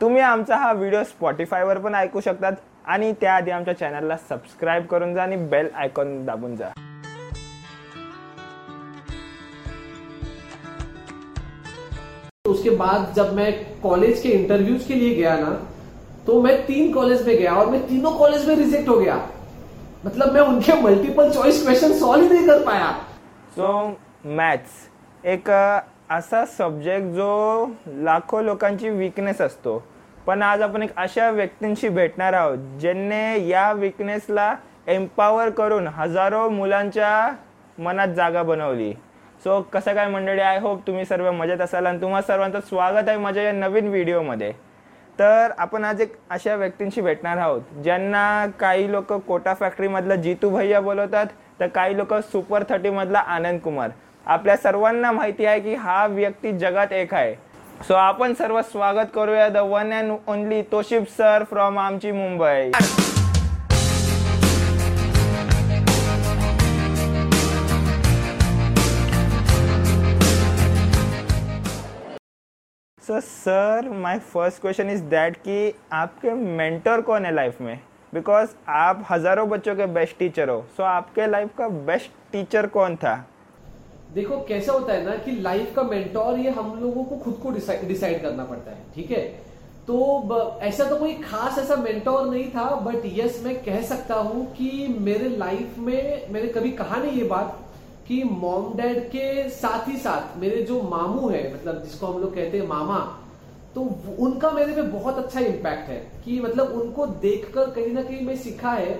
तुम्ही आमचा हा व्हिडिओ स्पॉटीफायवर पण ऐकू शकतात आणि त्याआधी आमच्या चॅनलला सबस्क्राईब करून जा आणि बेल आयकॉन दाबून जा. उसके बाद जब मैं कॉलेज के इंटरव्यूज़ के लिए गया ना तो मैं तीन कॉलेज में गया और मैं तीनों कॉलेज में रिजेक्ट हो गया। मतलब मैं उनके मल्टीपल चॉइस क्वेश्चन सॉल्व नहीं कर पाया। सो मॅथ्स एक असा सब्जेक्ट जो लाखो लोकांची विकनेस असतो. पण आज आपण एक अशा व्यक्तींशी भेटणार आहोत ज्यांनी या विकनेसला एम्पावर करून हजारो मुलांच्या मनात जागा बनवली. सो कसं काय मंडळी? आय होप तुम्ही सर्व मजेत असाल आणि तुम्हा सर्वांचं स्वागत आहे माझ्या या नवीन व्हिडिओमध्ये तर आपण आज एक अशा व्यक्तींशी भेटणार आहोत ज्यांना काही लोक कोटा फॅक्टरीमधलं जितू भैया बोलवतात तर काही लोक सुपर थर्टीमधला आनंद कुमार. आपल्या सर्वांना माहिती आहे की हा व्यक्ती जगात एक आहे. सो आपण सर्व स्वागत करूया the one and only Toshib sir from आमची Mumbai. So sir my first question is that कि आपके मेंटर कौन है लाइफ में? बिकॉज़ आप हज़ारों बच्चों के बेस्ट टीचर हो. सो so, आपके लाइफ का बेस्ट टीचर कौन था? देखो कैसा होता है ना कि लाइफ का मेंटोर ये हम लोगों को खुद को डिसाइड करना पड़ता है, ठीक है? तो ऐसा तो कोई खास ऐसा मेंटोर नहीं था बट यस मैं कह सकता हूँ कि मेरे लाइफ में, मैंने कभी कहा नहीं ये बात कि मॉम डैड के साथ ही साथ मेरे जो मामू है मतलब जिसको हम लोग कहते हैं मामा तो उनका मेरे पे बहुत अच्छा इम्पैक्ट है कि मतलब उनको देखकर कहीं ना कहीं मैं सीखा है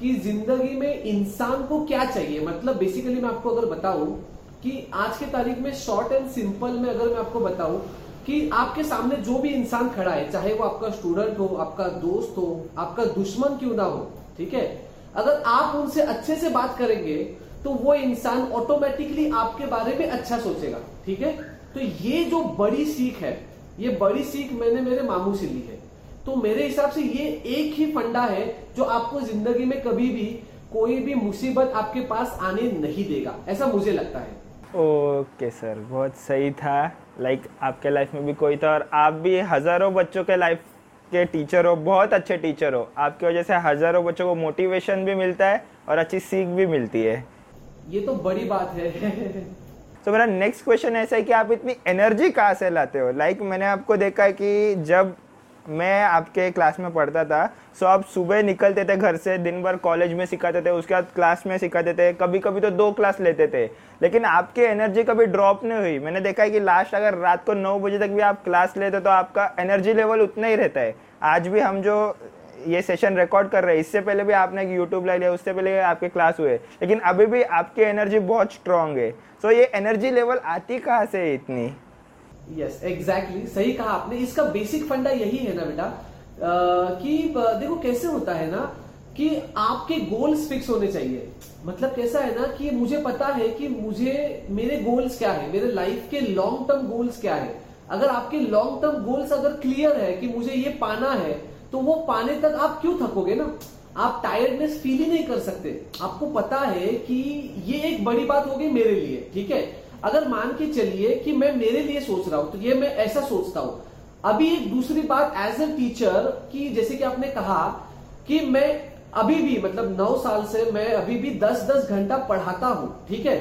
कि ज़िंदगी में इंसान को क्या चाहिए। मतलब बेसिकली मैं आपको अगर बताऊँ कि आज के तारीख में शॉर्ट एंड सिंपल में अगर मैं आपको बताऊँ कि आपके सामने जो भी इंसान खड़ा है, चाहे वो आपका स्टूडेंट हो, आपका दोस्त हो, आपका दुश्मन क्यों ना हो, ठीक है? अगर आप उनसे अच्छे से बात करेंगे तो वो इंसान ऑटोमेटिकली आपके बारे में अच्छा सोचेगा, ठीक है? तो ये जो बड़ी सीख है, ये बड़ी सीख मैंने मेरे मामू से ली है। तो मेरे हिसाब से ये एक ही फंडा है जो आपको ज़िंदगी में कभी भी कोई भी मुसीबत आपके पास आने नहीं देगा, ऐसा मुझे लगता है। ओके सर बहुत सही था। लाइक like, आपके लाइफ में भी कोई था और आप भी हज़ारों बच्चों के लाइफ के टीचर हो बहुत अच्छे टीचर हो। आपकी वजह से हज़ारों बच्चों को मोटिवेशन भी मिलता है और अच्छी सीख भी मिलती है। ये तो बड़ी बात है। तो मेरा नेक्स्ट क्वेश्चन ऐसा है कि आप इतनी एनर्जी कहाँ से लाते हो? लाइक like, मैंने आपको देखा है कि जब मैं आपके क्लास में पढ़ता था। सो आप सुबह निकलते थे घर से, दिन भर कॉलेज में सिखाते थे, उसके बाद क्लास में सिखाते थे। कभी कभी तो दो क्लास लेते थे। लेकिन आपकी एनर्जी कभी ड्रॉप नहीं हुई। मैंने देखा है कि लास्ट अगर रात को नौ बजे तक भी आप क्लास लेते तो आपका एनर्जी लेवल उतना ही रहता है। आज भी हम जो ये सेशन रिकॉर्ड कर रहे हैं, इससे पहले भी आपने एक यूट्यूब लाइव लिया, उससे पहले आपके क्लास हुए। लेकिन अभी भी आपकी एनर्जी बहुत स्ट्रांग है। सो ये एनर्जी लेवल आती कहाँ से है इतनी? यस एग्जैक्टली सही कहा आपने। इसका बेसिक फंडा यही है ना बेटा कि देखो कैसे होता है ना, कि आपके गोल्स फिक्स होने चाहिए। मतलब कैसा है ना, कि मुझे पता है कि मुझे, मेरे गोल्स क्या है, मेरे लाइफ के लॉन्ग टर्म गोल्स क्या है। अगर आपके लॉन्ग टर्म गोल्स अगर क्लियर है कि मुझे ये पाना है तो वो पाने तक आप क्यों थकोगे ना? आप टायर्डनेस फील ही नहीं कर सकते। आपको पता है कि ये एक बड़ी बात होगी मेरे लिए, ठीक है? अगर मान के चलिए कि मैं मेरे लिए सोच रहा हूँ तो ये मैं ऐसा सोचता हूँ। अभी एक दूसरी बात एज ए टीचर कि जैसे कि आपने कहा कि मैं अभी भी मतलब नौ साल से मैं अभी भी दस दस घंटा पढ़ाता हूँ, ठीक है?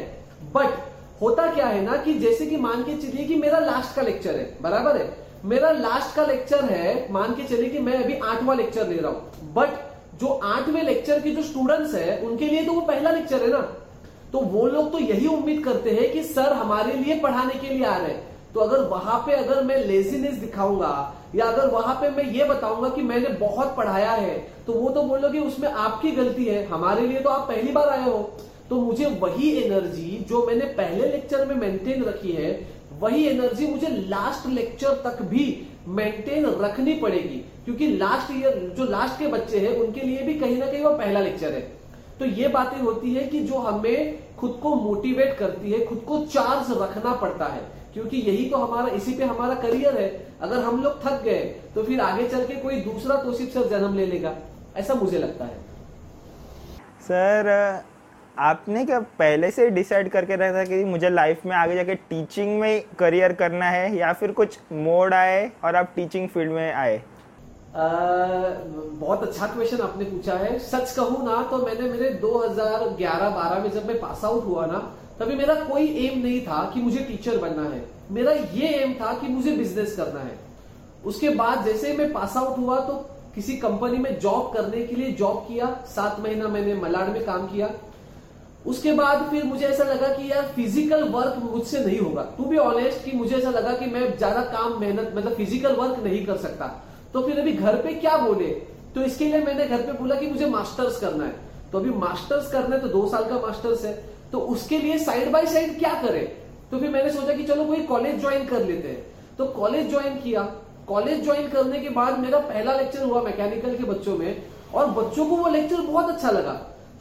बट होता क्या है ना कि जैसे कि मान के चलिए कि मेरा लास्ट का लेक्चर है, बराबर है? मेरा लास्ट का लेक्चर है, मान के चलिए कि मैं अभी आठवां लेक्चर ले रहा हूँ। बट जो आठवें लेक्चर के जो स्टूडेंट्स है, उनके लिए तो वो पहला लेक्चर है ना? तो वो लोग तो यही उम्मीद करते हैं कि सर हमारे लिए पढ़ाने के लिए आ रहे हैं। तो अगर वहाँ पे अगर मैं लेजीनेस दिखाऊँगा, या अगर वहाँ पे मैं ये बताऊँगा कि मैंने बहुत पढ़ाया है तो वो तो बोलोगे उसमें आपकी गलती है, हमारे लिए तो आप पहली बार आए हो। तो मुझे वही एनर्जी जो मैंने पहले लेक्चर में मेंटेन रखी है, वही एनर्जी मुझे लास्ट लेक्चर तक भी मेंटेन रखनी पड़ेगी। क्योंकि लास्ट ईयर जो लास्ट के बच्चे हैं, उनके लिए भी कहीं ना कहीं वो पहला लेक्चर है। तो ये बातें होती है कि जो हमें खुद को मोटिवेट करती है, खुद को चार्ज रखना पड़ता है। क्योंकि यही तो हमारा, इसी पे हमारा करियर है। अगर हम लोग थक गए तो फिर आगे चल के कोई दूसरा तोशिफ सर जन्म ले लेगा। ऐसा मुझे लगता है। सर आपने क्या पहले से डिसाइड करके रखा था कि मुझे लाइफ में आगे जाके टीचिंग में करियर करना है, या फिर कुछ मोड आए और आप टीचिंग फ़ील्ड में आए? बहुत अच्छा क्वेश्चन आपने पूछा है। सच कहूँ ना तो मैंने मेरे 2011-12 में जब मैं पास आउट हुआ ना, तभी मेरा कोई एम नहीं था कि मुझे टीचर बनना है। मेरा ये एम था कि मुझे बिज़नेस करना है। उसके बाद जैसे मैं पास आउट हुआ तो किसी कंपनी में जॉब करने के लिए जॉब किया। सात महीना मैंने मलाड में काम किया। उसके बाद फिर मुझे ऐसा लगा कि यार फ़िज़िकल वर्क मुझसे नहीं होगा। टू बी ऑनेस्ट कि मुझे ऐसा लगा कि मैं ज़्यादा काम मेहनत मतलब फ़िज़िकल वर्क नहीं कर सकता। तो फिर अभी घर पे क्या बोले? तो इसके लिए मैंने घर पे बोला कि मुझे मास्टर्स करना है। तो अभी मास्टर्स करना है तो दो साल का मास्टर्स है। तो उसके लिए साइड बाय साइड क्या करें? तो फिर मैंने सोचा कि चलो कोई कॉलेज ज्वाइन कर लेते हैं। तो कॉलेज ज्वाइन किया। कॉलेज ज्वाइन करने के बाद मेरा पहला लेक्चर हुआ मैकेनिकल के बच्चों में और बच्चों को वो लेक्चर बहुत अच्छा लगा।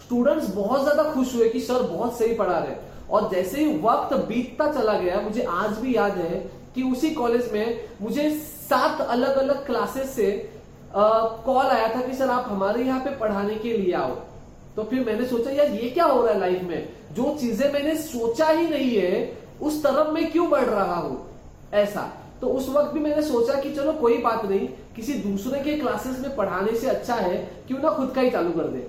स्टूडेंट्स बहुत ज़्यादा खुश हुए कि सर बहुत सही पढ़ा रहे और जैसे ही वक्त बीतता चला गया, मुझे आज भी याद है कि उसी कॉलेज में मुझे सात अलग अलग क्लासेस से कॉल आया था कि, सर, आप हमारे यहाँ पे पढ़ाने के लिए आओ। तो फिर मैंने सोचा, यार, ये क्या हो रहा है लाइफ में? जो चीज़ें मैंने सोचा ही नहीं है, उस तरफ़ में क्यों बढ़ रहा हूँ? ऐसा। तो उस वक्त भी मैंने सोचा कि, चलो, कोई बात नहीं, किसी दूसरे के क्लासेस में पढ़ाने से अच्छा है, क्यों ना खुद का ही चालू कर दे?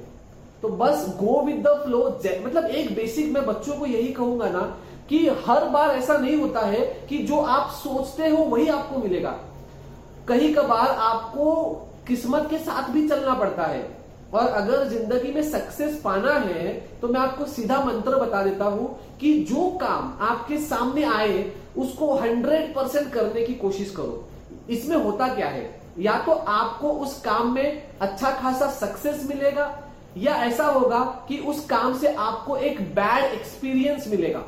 तो बस गो विद द फ्लो मतलब एक बेसिक मैं बच्चों को यही कहूँगा ना कि हर बार ऐसा नहीं होता है कि जो आप सोचते हो, वही आपको मिलेगा। कहीं कभार आपको किस्मत के साथ भी चलना पड़ता है। और अगर ज़िंदगी में सक्सेस पाना है तो मैं आपको सीधा मंत्र बता देता हूँ कि जो काम आपके सामने आए, उसको हंड्रेड परसेंट करने की कोशिश करो। इसमें होता क्या है? या तो आपको उस काम में अच्छा खासा सक्सेस मिलेगा, या ऐसा होगा कि उस काम से आपको एक बैड एक्सपीरियंस मिलेगा।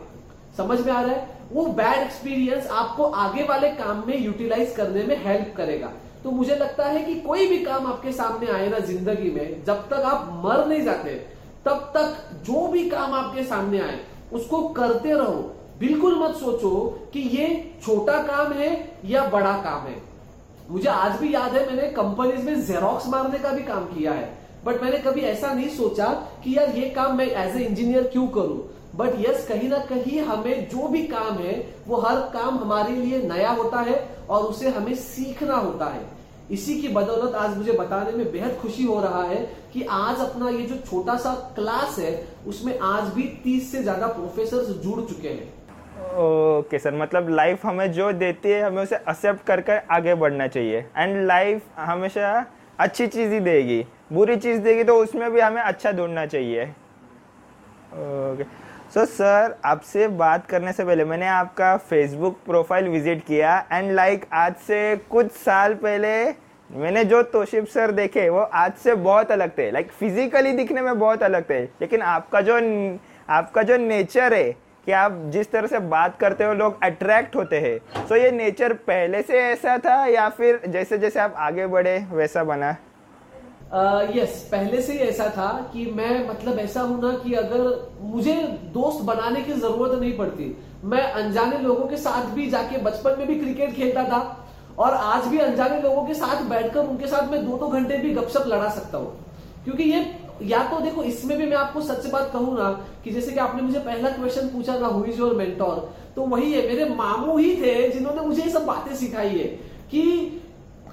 समझ में आ रहा है? वो बैड एक्सपीरियंस आपको आगे वाले काम में यूटिलाइज करने में हेल्प करेगा। तो मुझे लगता है कि कोई भी काम आपके सामने आए ना ज़िंदगी में, जब तक आप मर नहीं जाते, तब तक जो भी काम आपके सामने आए, उसको करते रहो। बिल्कुल मत सोचो कि ये छोटा काम है या बड़ा काम है। मुझे आज भी याद है, मैंने कंपनीज़ में जेरोक्स मारने का भी काम किया है। बट मैंने कभी ऐसा नहीं सोचा कि यार ये काम मैं एज ए इंजीनियर क्यों करूँ? बट यस कहीं ना कहीं हमें जो भी काम है, वो हर काम हमारे लिए नया होता है और उसे हमें सीखना होता है। इसी की बदौलत आज मुझे बताने में बेहद खुशी हो रहा है कि आज अपना ये जो छोटा सा क्लास है, उसमें आज भी तीस से ज़्यादा प्रोफेसर जुड़ चुके हैं। ओके सर मतलब लाइफ हमें जो देती है, हमें उसे एक्सेप्ट कर कर आगे बढ़ना चाहिए। एंड लाइफ हमेशा अच्छी चीज़ ही देगी। बुरी चीज़ देगी तो उसमें भी हमें अच्छा ढूंढना चाहिए। ओके सो सर आपसे बात करने से पहले मैंने आपका फेसबुक प्रोफ़ाइल विज़िट किया एंड लाइक like, आज से कुछ साल पहले मैंने जो तोशिब सर देखे वो आज से बहुत अलग थे। लाइक like, फिजिकली दिखने में बहुत अलग थे लेकिन आपका जो आपका जो नेचर है कि आप जिस तरह से बात करते हो लोग अट्रैक्ट होते हैं। सो so, ये नेचर पहले से ऐसा था या फिर जैसे जैसे आप आगे बढ़े वैसा बना? यस पहले से ही ऐसा था कि मैं मतलब ऐसा हूँ ना कि अगर मुझे दोस्त बनाने की ज़रूरत नहीं पड़ती, मैं अनजाने लोगों के साथ भी जाके बचपन में भी क्रिकेट खेलता था, और आज भी अनजाने लोगों के साथ बैठकर उनके साथ मैं दो दो घंटे भी गपशप लड़ा सकता हूँ। क्योंकि ये, या तो देखो, इसमें भी मैं आपको सच बात कहूँ ना कि जैसे कि आपने मुझे पहला क्वेश्चन पूछा ना हुई योर मेंटोर तो वही है, मेरे मामू ही थे जिन्होंने मुझे ये सब बातें सिखाई है कि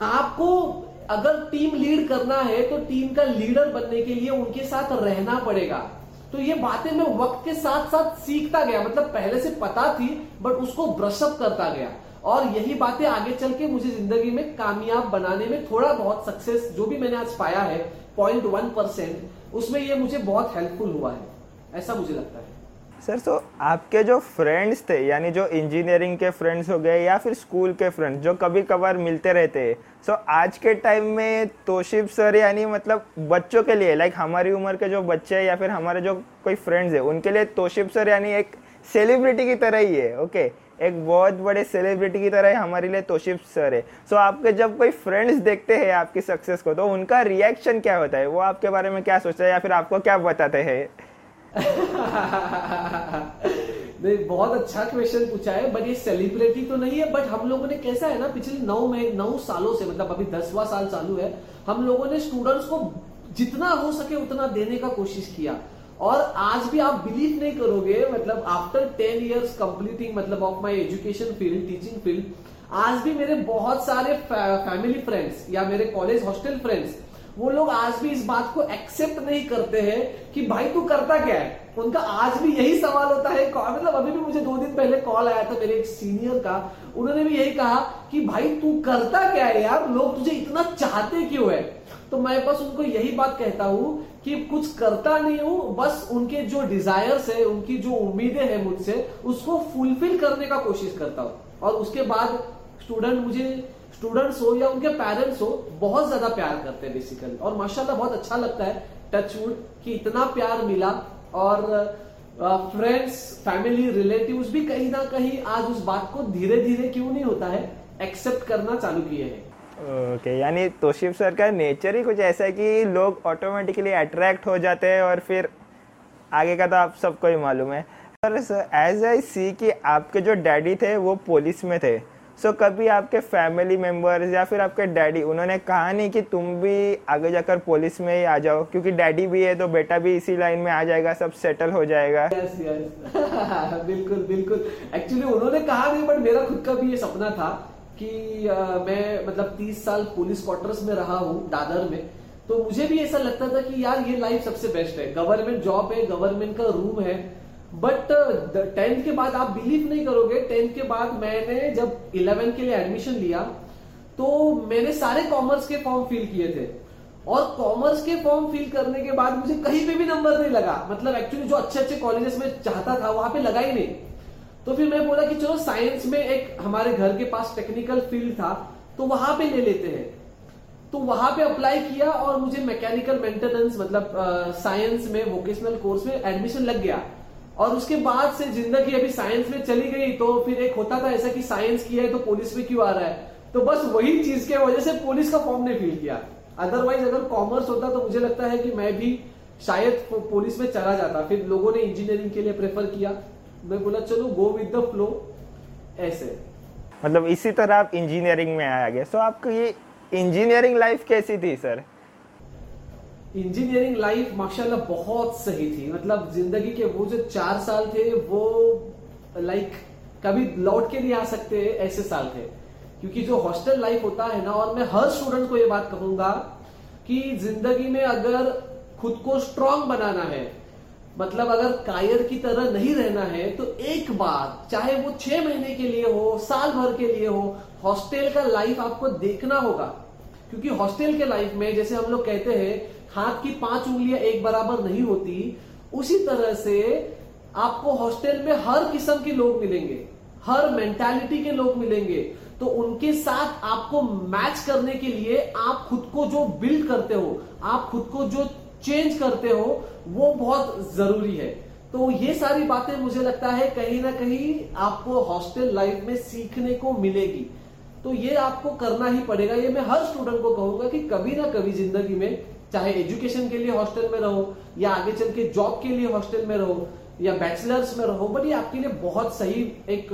आपको अगर टीम लीड करना है तो टीम का लीडर बनने के लिए उनके साथ रहना पड़ेगा। तो ये बातें मैं वक्त के साथ साथ सीखता गया। मतलब पहले से पता थी बट उसको ब्रशअप करता गया। और यही बातें आगे चल के मुझे ज़िंदगी में कामयाब बनाने में थोड़ा बहुत सक्सेस जो भी मैंने आज पाया है पॉइंट वन परसेंट उसमें ये मुझे बहुत हेल्पफुल हुआ है। ऐसा मुझे लगता है। सर तो आपके जो फ्रेंड्स थे, यानी जो इंजीनियरिंग के फ्रेंड्स हो गए या फिर स्कूल के फ्रेंड्स जो कभी कभार मिलते रहते हैं सो आज के टाइम में तोशिब सर यानी मतलब बच्चों के लिए लाइक हमारी उम्र के जो बच्चे हैं या फिर हमारे जो कोई फ्रेंड्स है, उनके लिए तोशिब सर यानी एक सेलिब्रिटी की तरह ही है ओके एक बहुत बड़े सेलिब्रिटी की तरह हमारे लिए तोशिब सर है। सो आपके जब कोई फ्रेंड्स देखते हैं आपकी सक्सेस को तो उनका रिएक्शन क्या होता है? वो आपके बारे में क्या सोचता है या फिर आपको क्या बताते हैं? नहीं, बहुत अच्छा क्वेश्चन पूछा है बट ये सेलिब्रिटी तो नहीं है बट हम लोगों ने कैसा है ना, पिछले नौ में नौ सालों से मतलब अभी दसवां साल चालू है, हम लोगों ने स्टूडेंट्स को जितना हो सके उतना देने का कोशिश किया। और आज भी आप बिलीव नहीं करोगे मतलब आफ्टर टेन इयर्स कंप्लीटिंग मतलब of my education field teaching field आज भी मेरे बहुत सारे फैमिली फ्रेंड्स या मेरे कॉलेज हॉस्टल फ्रेंड्स वो लोग आज भी इस बात को एक्सेप्ट नहीं करते हैं कि भाई तू करता क्या है? उनका आज भी यही सवाल होता है मतलब अभी भी मुझे दो दिन पहले कॉल आया था मेरे एक सीनियर का। उन्होंने भी यही कहा कि भाई तू करता क्या है यार? लोग तुझे इतना चाहते क्यों है? तो मैं बस उनको यही बात कहता हूँ कि कुछ करता नहीं हूँ, बस उनके जो डिजायर्स है, उनकी जो उम्मीदें हैं मुझसे, उसको फुलफिल करने का कोशिश करता हूँ। और उसके बाद स्टूडेंट मुझे स्टूडेंट्स हो या उनके पेरेंट्स हो बहुत ज़्यादा प्यार करते हैं बेसिकली और माशाल्लाह बहुत अच्छा लगता है टचवुड कि इतना प्यार मिला। और फ्रेंड्स फैमिली रिलेटिव्स भी कहीं ना कहीं आज उस बात को धीरे धीरे क्यों नहीं होता है एक्सेप्ट करना चालू किए हैं। ओके okay, यानी तोशिफ सर का नेचर ही कुछ ऐसा है कि लोग ऑटोमेटिकली अट्रैक्ट हो जाते हैं और फिर आगे का तो आप सबको ही मालूम है। सर एज आई सी कि आपके जो डैडी थे वो पुलिस में थे। सो so, कभी आपके फैमिली मेंबर्स या फिर आपके डैडी उन्होंने कहा नहीं कि तुम भी आगे जाकर पुलिस में ही आ जाओ? क्योंकि डैडी भी है तो बेटा भी इसी लाइन में आ जाएगा सब सेटल हो जाएगा। Yes, yes. बिल्कुल बिल्कुल. एक्चुअली उन्होंने कहा नहीं बट मेरा खुद का भी ये सपना था कि आ, मैं मतलब तीस साल पुलिस क्वार्टर्स में रहा हूँ दादर में. तो मुझे भी ऐसा लगता था कि यार ये लाइफ सबसे बेस्ट है. गवर्नमेंट जॉब है गवर्नमेंट का रूम है. बट टेंथ uh, के बाद आप बिलीव नहीं करोगे। टेंथ के बाद मैंने जब इलेवेंथ के लिए एडमिशन लिया तो मैंने सारे कॉमर्स के फॉर्म फिल किए थे। और कॉमर्स के फॉर्म फिल करने के बाद मुझे कहीं पे भी नंबर नहीं लगा। मतलब एक्चुअली जो अच्छे अच्छे कॉलेजेस में चाहता था वहाँ पे लगा ही नहीं। तो फिर मैं बोला कि चलो साइंस में एक हमारे घर के पास टेक्निकल फ़ील्ड था तो वहाँ पे ले लेते हैं। तो वहाँ पे अप्लाई किया और मुझे मैकेनिकल मेंटेनेंस मतलब साइंस uh, में वोकेशनल कोर्स में एडमिशन लग गया। और उसके बाद से ज़िंदगी अभी साइंस में चली गई तो फिर एक होता था ऐसा कि साइंस किया है तो पुलिस में क्यों आ रहा है? तो बस वही चीज़ के वजह से पुलिस का फॉर्म ने फील किया। अदरवाइज़ अगर कॉमर्स होता तो मुझे लगता है कि मैं भी शायद पुलिस में चला जाता। फिर लोगों ने इंजीनियरिंग के लिए प्रेफर किया। मैं बोला, चलो गो विद द फ्लो ऐसे। मतलब इसी तरह आप इंजीनियरिंग में आया गया सो आपकी ये इंजीनियरिंग लाइफ कैसी थी सर इंजीनियरिंग लाइफ माशाल्लाह, बहुत सही थी। मतलब ज़िंदगी के वो जो चार साल थे, वो लाइक कभी लौट के नहीं आ सकते, ऐसे साल थे। क्योंकि जो हॉस्टल लाइफ होता है ना, और मैं हर स्टूडेंट को ये बात कहूँगा कि ज़िंदगी में अगर खुद को स्ट्रांग बनाना है मतलब अगर कायर की तरह नहीं रहना है तो एक बार, चाहे वो छह महीने के लिए हो, साल भर के लिए हो हॉस्टल का लाइफ आपको देखना होगा। क्योंकि हॉस्टल के लाइफ में, जैसे हम लोग कहते हैं हाथ की पाँच उंगलियाँ एक बराबर नहीं होती, उसी तरह से आपको हॉस्टल में हर किस्म के लोग मिलेंगे, हर मेंटालिटी के लोग मिलेंगे। तो उनके साथ आपको मैच करने के लिए आप खुद को जो बिल्ड करते हो, आप खुद को जो चेंज करते हो, वो बहुत ज़रूरी है। तो ये सारी बातें मुझे लगता है कहीं ना कहीं आपको हॉस्टल लाइफ में सीखने को मिलेगी। तो ये आपको करना ही पड़ेगा। ये मैं हर स्टूडेंट को कहूँगा कि कभी ना कभी ज़िंदगी में चाहे एजुकेशन के लिए हॉस्टल में रहो या आगे चल के जॉब के लिए हॉस्टल में रहो या बैचलर्स में रहो बट ये आपके लिए बहुत सही एक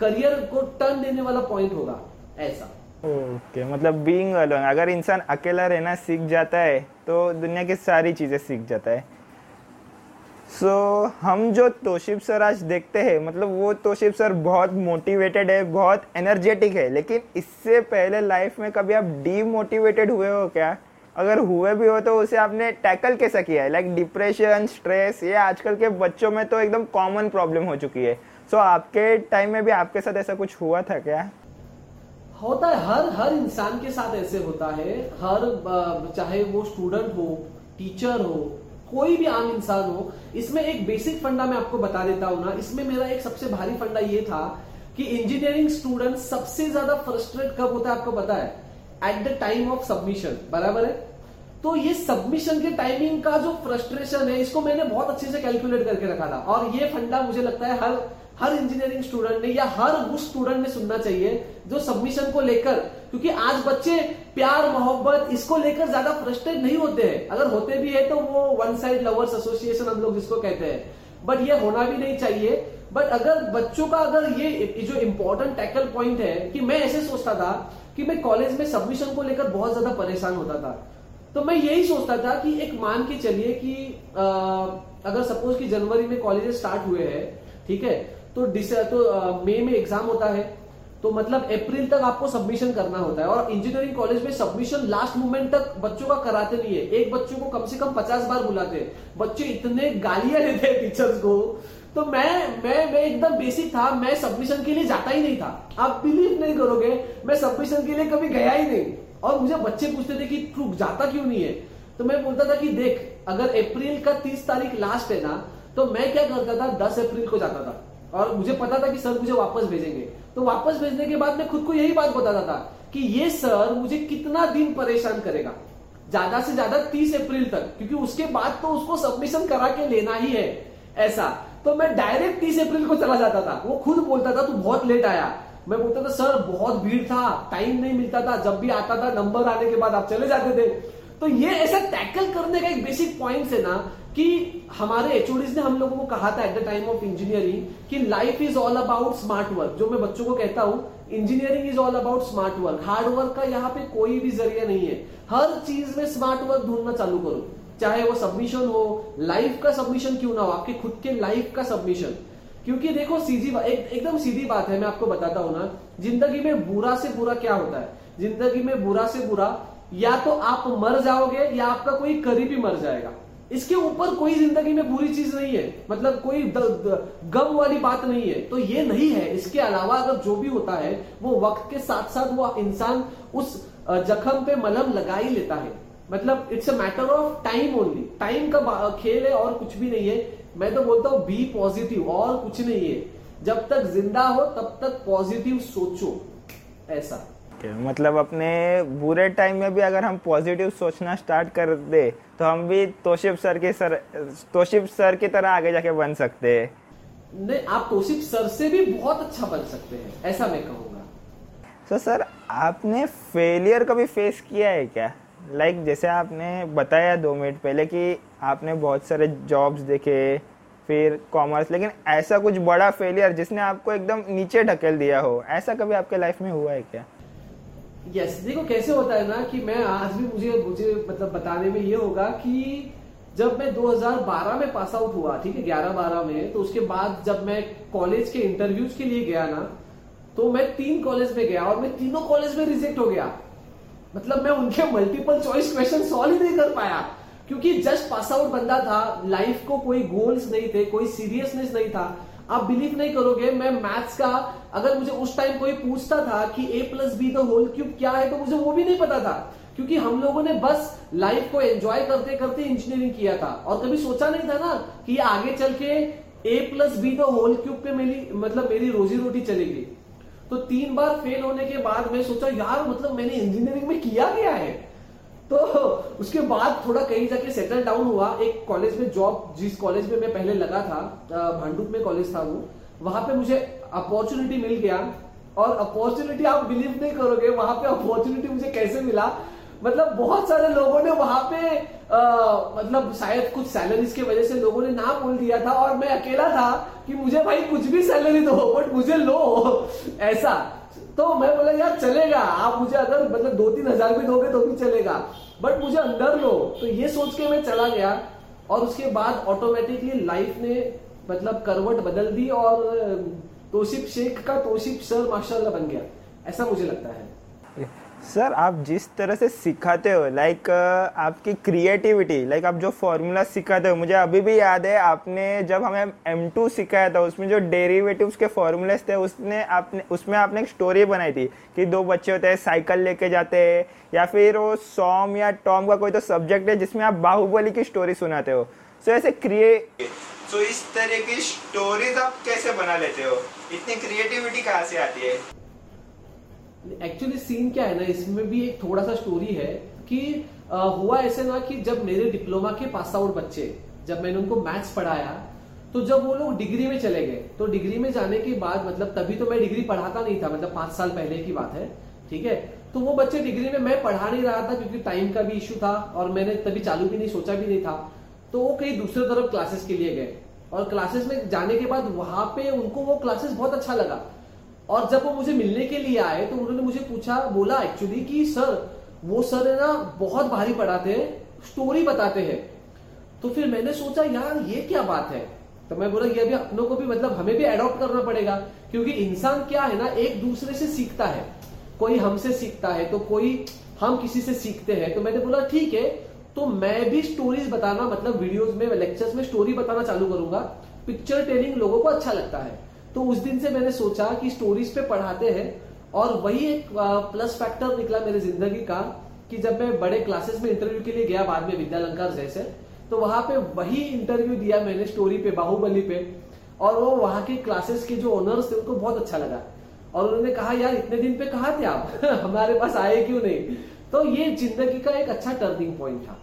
करियर को टर्न देने वाला पॉइंट होगा ऐसा। ओके okay, मतलब बीइंग अलोन अगर इंसान अकेला रहना सीख जाता है तो दुनिया की सारी चीज़ें सीख जाता है। सो so, हम जो तोशिब सर आज देखते हैं मतलब वो तोशिब सर बहुत मोटिवेटेड है बहुत एनर्जेटिक है लेकिन इससे पहले लाइफ में कभी आप डीमोटिवेटेड हुए हो क्या? अगर हुए भी हो तो उसे आपने टैकल कैसा किया है? लाइक डिप्रेशन स्ट्रेस ये आजकल के बच्चों में तो एकदम कॉमन प्रॉब्लम हो चुकी है। सो so, आपके टाइम में भी आपके साथ ऐसा कुछ हुआ था क्या? होता है हर हर इंसान के साथ ऐसे होता है। हर चाहे वो स्टूडेंट हो टीचर हो कोई भी आम इंसान हो इसमें एक बेसिक फंडा मैं आपको बता देता हूँ ना। इसमें मेरा एक सबसे भारी फंडा ये था कि इंजीनियरिंग स्टूडेंट सबसे ज़्यादा फ्रस्ट्रेट कब होता है आपको पता है? At the time of submission बराबर है? तो ये सबमिशन के टाइमिंग का जो फ्रस्ट्रेशन है, इसको मैंने बहुत अच्छे से कैलकुलेट करके रखा था। और ये फंडा मुझे लगता है हर हर इंजीनियरिंग स्टूडेंट ने या हर उस स्टूडेंट ने सुनना चाहिए, जो सबमिशन को लेकर, क्योंकि आज बच्चे प्यार, मोहब्बत, इसको लेकर ज़्यादा फ्रस्ट्रेट नहीं होते हैं। अगर होते भी है तो वो वन साइड लवर्स एसोसिएशन हम लोग जिसको कहते हैं। बट ये होना भी नहीं चाहिए। बट अगर बच्चों का अगर ये जो इंपॉर्टेंट टैकल पॉइंट है कि मैं ऐसे सोचता था कि मैं कॉलेज में सबमिशन को लेकर बहुत ज़्यादा परेशान होता था। तो मैं यही सोचता था कि एक मान के चलिए कि आ, अगर सपोज़ कि जनवरी में कॉलेज स्टार्ट हुए हैं ठीक है? तो तो मई में एग्ज़ाम होता है। तो मतलब अप्रैल तक आपको सबमिशन करना होता है। और इंजीनियरिंग कॉलेज में सबमिशन लास्ट मोमेंट तक बच्चों का कराते नहीं है। एक बच्चों को कम से कम पचास बार बुलाते हैं। बच्चे इतने गालियाँ देते हैं टीचर्स को। तो मैं मैं मैं एकदम बेसिक था। मैं सबमिशन के लिए जाता ही नहीं था। आप बिलीव नहीं करोगे, मैं सबमिशन के लिए कभी गया ही नहीं। और मुझे बच्चे पूछते थे कि, तू जाता क्यों नहीं है? तो मैं बोलता था कि, देख, अगर अप्रैल का तीस तारीख लास्ट है ना तो मैं क्या करता था? दस अप्रैल को जाता था। और मुझे पता था कि सर मुझे वापस भेजेंगे। तो वापस भेजने के बाद मैं खुद को यही बात बताता था कि ये सर मुझे कितना दिन परेशान करेगा। ज़्यादा से ज़्यादा तीस अप्रैल तक, क्योंकि उसके बाद तो उसको सबमिशन करा के लेना ही है, ऐसा। तो मैं डायरेक्ट तीस अप्रैल को चला जाता था। वो खुद बोलता था, तू बहुत लेट आया। मैं बोलता था, सर, बहुत भीड़ था टाइम नहीं मिलता था। जब भी आता था नंबर आने के बाद आप चले जाते थे। तो ये ऐसा टैकल करने का एक बेसिक पॉइंट है ना कि हमारे एचओडीज ने हम लोगों को कहा था at the time of engineering कि life is all about smart work जो मैं बच्चों को कहता हूँ engineering is all about smart work hard work का यहाँ पे कोई भी ज़रिया नहीं है। हर चीज़ में स्मार्ट वर्क ढूंढना चालू करो। चाहे वो सबमिशन हो लाइफ का सबमिशन क्यों ना हो आपके खुद के लाइफ का सबमिशन क्योंकि देखो सीधी एक, एकदम सीधी बात है मैं आपको बताता हूँ ना। ज़िंदगी में बुरा से बुरा क्या होता है? ज़िंदगी में बुरा से बुरा या तो आप मर जाओगे या आपका कोई करीबी मर जाएगा। इसके ऊपर कोई ज़िंदगी में बुरी चीज़ नहीं है। मतलब कोई द, द, गम वाली बात नहीं है। तो ये नहीं है। इसके अलावा अगर जो भी होता है वो वक्त के साथ साथ वो इंसान उस जख्म पे मलम लगा ही लेता है। मतलब it's a matter of time only time का खेल है और कुछ भी नहीं है। मैं तो बोलता हूँ बी पॉजिटिव और कुछ नहीं है। जब तक ज़िंदा हो तब तक पॉजिटिव सोचो। ऐसा। मतलब अपने बुरे टाइम में भी अगर हम पॉजिटिव सोचना स्टार्ट कर दे तो हम भी तोशिफ सर के सर तोशिफ सर की तरह आगे जाके बन सकते। हैं नहीं आप तोशिफ सर से भी बहुत अच्छा बन सकते हैं ऐसा मैं कहूँगा। तो सर आपने फेलियर कभी फेस किया है क्या? लाइक like, जैसे आपने बताया दो मिनट पहले कि आपने बहुत सारे जॉब्स देखे फिर कॉमर्स लेकिन ऐसा कुछ बड़ा फेलियर जिसने आपको एकदम नीचे ढकेल दिया हो ऐसा कभी आपके लाइफ में हुआ है क्या? यस देखो कैसे होता है ना कि मैं आज भी मुझे मुझे मतलब बताने में ये होगा कि जब मैं 2012 में पास आउट हुआ, ठीक है 11 12 में तो उसके बाद जब मैं कॉलेज के इंटरव्यूज़ के लिए गया ना तो मैं तीन कॉलेज में गया और मैं तीनों कॉलेज में रिजेक्ट हो गया। मतलब मैं उनके मल्टीपल चॉइस क्वेश्चन सॉल्व ही नहीं कर पाया। क्योंकि जस्ट पास आउट बंदा था लाइफ को कोई गोल्स नहीं थे, कोई सीरियसनेस नहीं था। आप बिलीव नहीं करोगे, मैं मैथ्स का, अगर मुझे उस टाइम कोई पूछता था कि A plus B the whole cube क्या है तो मुझे वो भी नहीं पता था। क्योंकि हम लोगों ने बस लाइफ को एंजॉय करते करते इंजीनियरिंग किया था। और कभी सोचा नहीं था ना कि आगे चल के A plus B the whole cube पे मेरी मतलब मेरी रोजी रोटी चलेगी। तो तीन बार फेल होने के बाद मैं सोचा, यार मतलब मैंने इंजीनियरिंग में किया गया है? तो उसके बाद थोड़ा कहीं जाके सेटल डाउन हुआ। एक कॉलेज में जॉब जिस कॉलेज में मैं पहले लगा था भांडुप में कॉलेज था वो वहाँ पे मुझे अपॉर्चुनिटी मिल गया। और अपॉर्चुनिटी आप बिलीव नहीं करोगे वहाँ पे अपॉर्चुनिटी मुझे कैसे मिला? मतलब बहुत सारे लोगों ने वहाँ पे आ, मतलब शायद कुछ सैलरीज की वजह से लोगों ने ना बोल दिया था। और मैं अकेला था कि मुझे भाई कुछ भी सैलरी दो बट मुझे लो। ऐसा। तो मैं बोला, यार, चलेगा। आप मुझे अगर मतलब दो तीन हज़ार भी दोगे तो भी चलेगा। बट मुझे अंदर लो। तो ये सोच के मैं चला गया। और उसके बाद ऑटोमेटिकली लाइफ ने मतलब करवट बदल दी और तोशिफ शेख का तोशिफ सर माशाल्लाह बन गया। ऐसा मुझे लगता है। सर, आप जिस तरह से सिखाते हो लाइक आपकी क्रिएटिविटी लाइक आप जो फॉर्मूला सिखाते हो, मुझे अभी भी याद है, आपने जब हमें एम टू सिखाया था, उसमें जो डेरिवेटिव्स के फॉर्मूलेस थे, उसने आपने, उसमें आपने एक स्टोरी बनाई थी कि दो बच्चे होते हैं साइकिल लेके जाते हैं, या फिर वो सॉम या टॉम का कोई तो सब्जेक्ट है, जिसमें आप बाहुबली की स्टोरी सुनाते हो। सो ऐसे क्रिए सो इस तरह की स्टोरीज आप कैसे बना लेते हो? इतनी क्रिएटिविटी कहाँ से आती है? एक्चुअली सीन क्या है ना इसमें भी एक थोड़ा सा स्टोरी है कि आ, हुआ ऐसे ना कि जब मेरे डिप्लोमा के पास आउट बच्चे जब मैंने उनको मैथ्स पढ़ाया तो जब वो लोग डिग्री में चले गए तो डिग्री में जाने के बाद मतलब तभी तो मैं डिग्री पढ़ाता नहीं था मतलब पाँच साल पहले की बात है ठीक है? तो वो बच्चे डिग्री में मैं पढ़ा नहीं रहा था क्योंकि टाइम का भी इश्यू था और मैंने तभी चालू भी नहीं सोचा भी नहीं था। तो वो कहीं दूसरे तरफ़ क्लासेस के लिए गए और क्लासेस में जाने के बाद वहाँ पे उनको वो क्लासेस बहुत अच्छा लगा। और जब वो मुझे मिलने के लिए आए तो उन्होंने मुझे पूछा, बोला एक्चुअली कि सर वो सर है ना, बहुत भारी पढ़ाते हैं स्टोरी बताते हैं. तो फिर मैंने सोचा, यार, ये क्या बात है? तो मैं बोला, ये अभी अपनों को भी मतलब हमें भी अडॉप्ट करना पड़ेगा, क्योंकि इंसान क्या है ना, एक दूसरे से सीखता है। कोई हमसे सीखता है तो कोई हम किसी से सीखते हैं। तो मैंने बोला, ठीक है तो मैं भी स्टोरीज बताना मतलब वीडियोस में लेक्चर्स में स्टोरी बताना चालू करूँगा। पिक्चर टेलिंग लोगों को अच्छा लगता है। तो उस दिन से मैंने सोचा कि स्टोरीज पे पढ़ाते हैं और वही एक प्लस फैक्टर निकला मेरी ज़िंदगी का कि जब मैं बड़े क्लासेस में इंटरव्यू के लिए गया बाद में विद्यालंकार जैसे तो वहाँ पे वही इंटरव्यू दिया मैंने स्टोरी पे, बाहुबली पे और वो वहाँ के क्लासेस के जो ओनर्स थे, उनको बहुत अच्छा लगा। और उन्होंने कहा, यार, इतने दिन पे कहा थे आप? हमारे पास आए क्यों नहीं? तो ये ज़िंदगी का एक अच्छा टर्निंग पॉइंट था।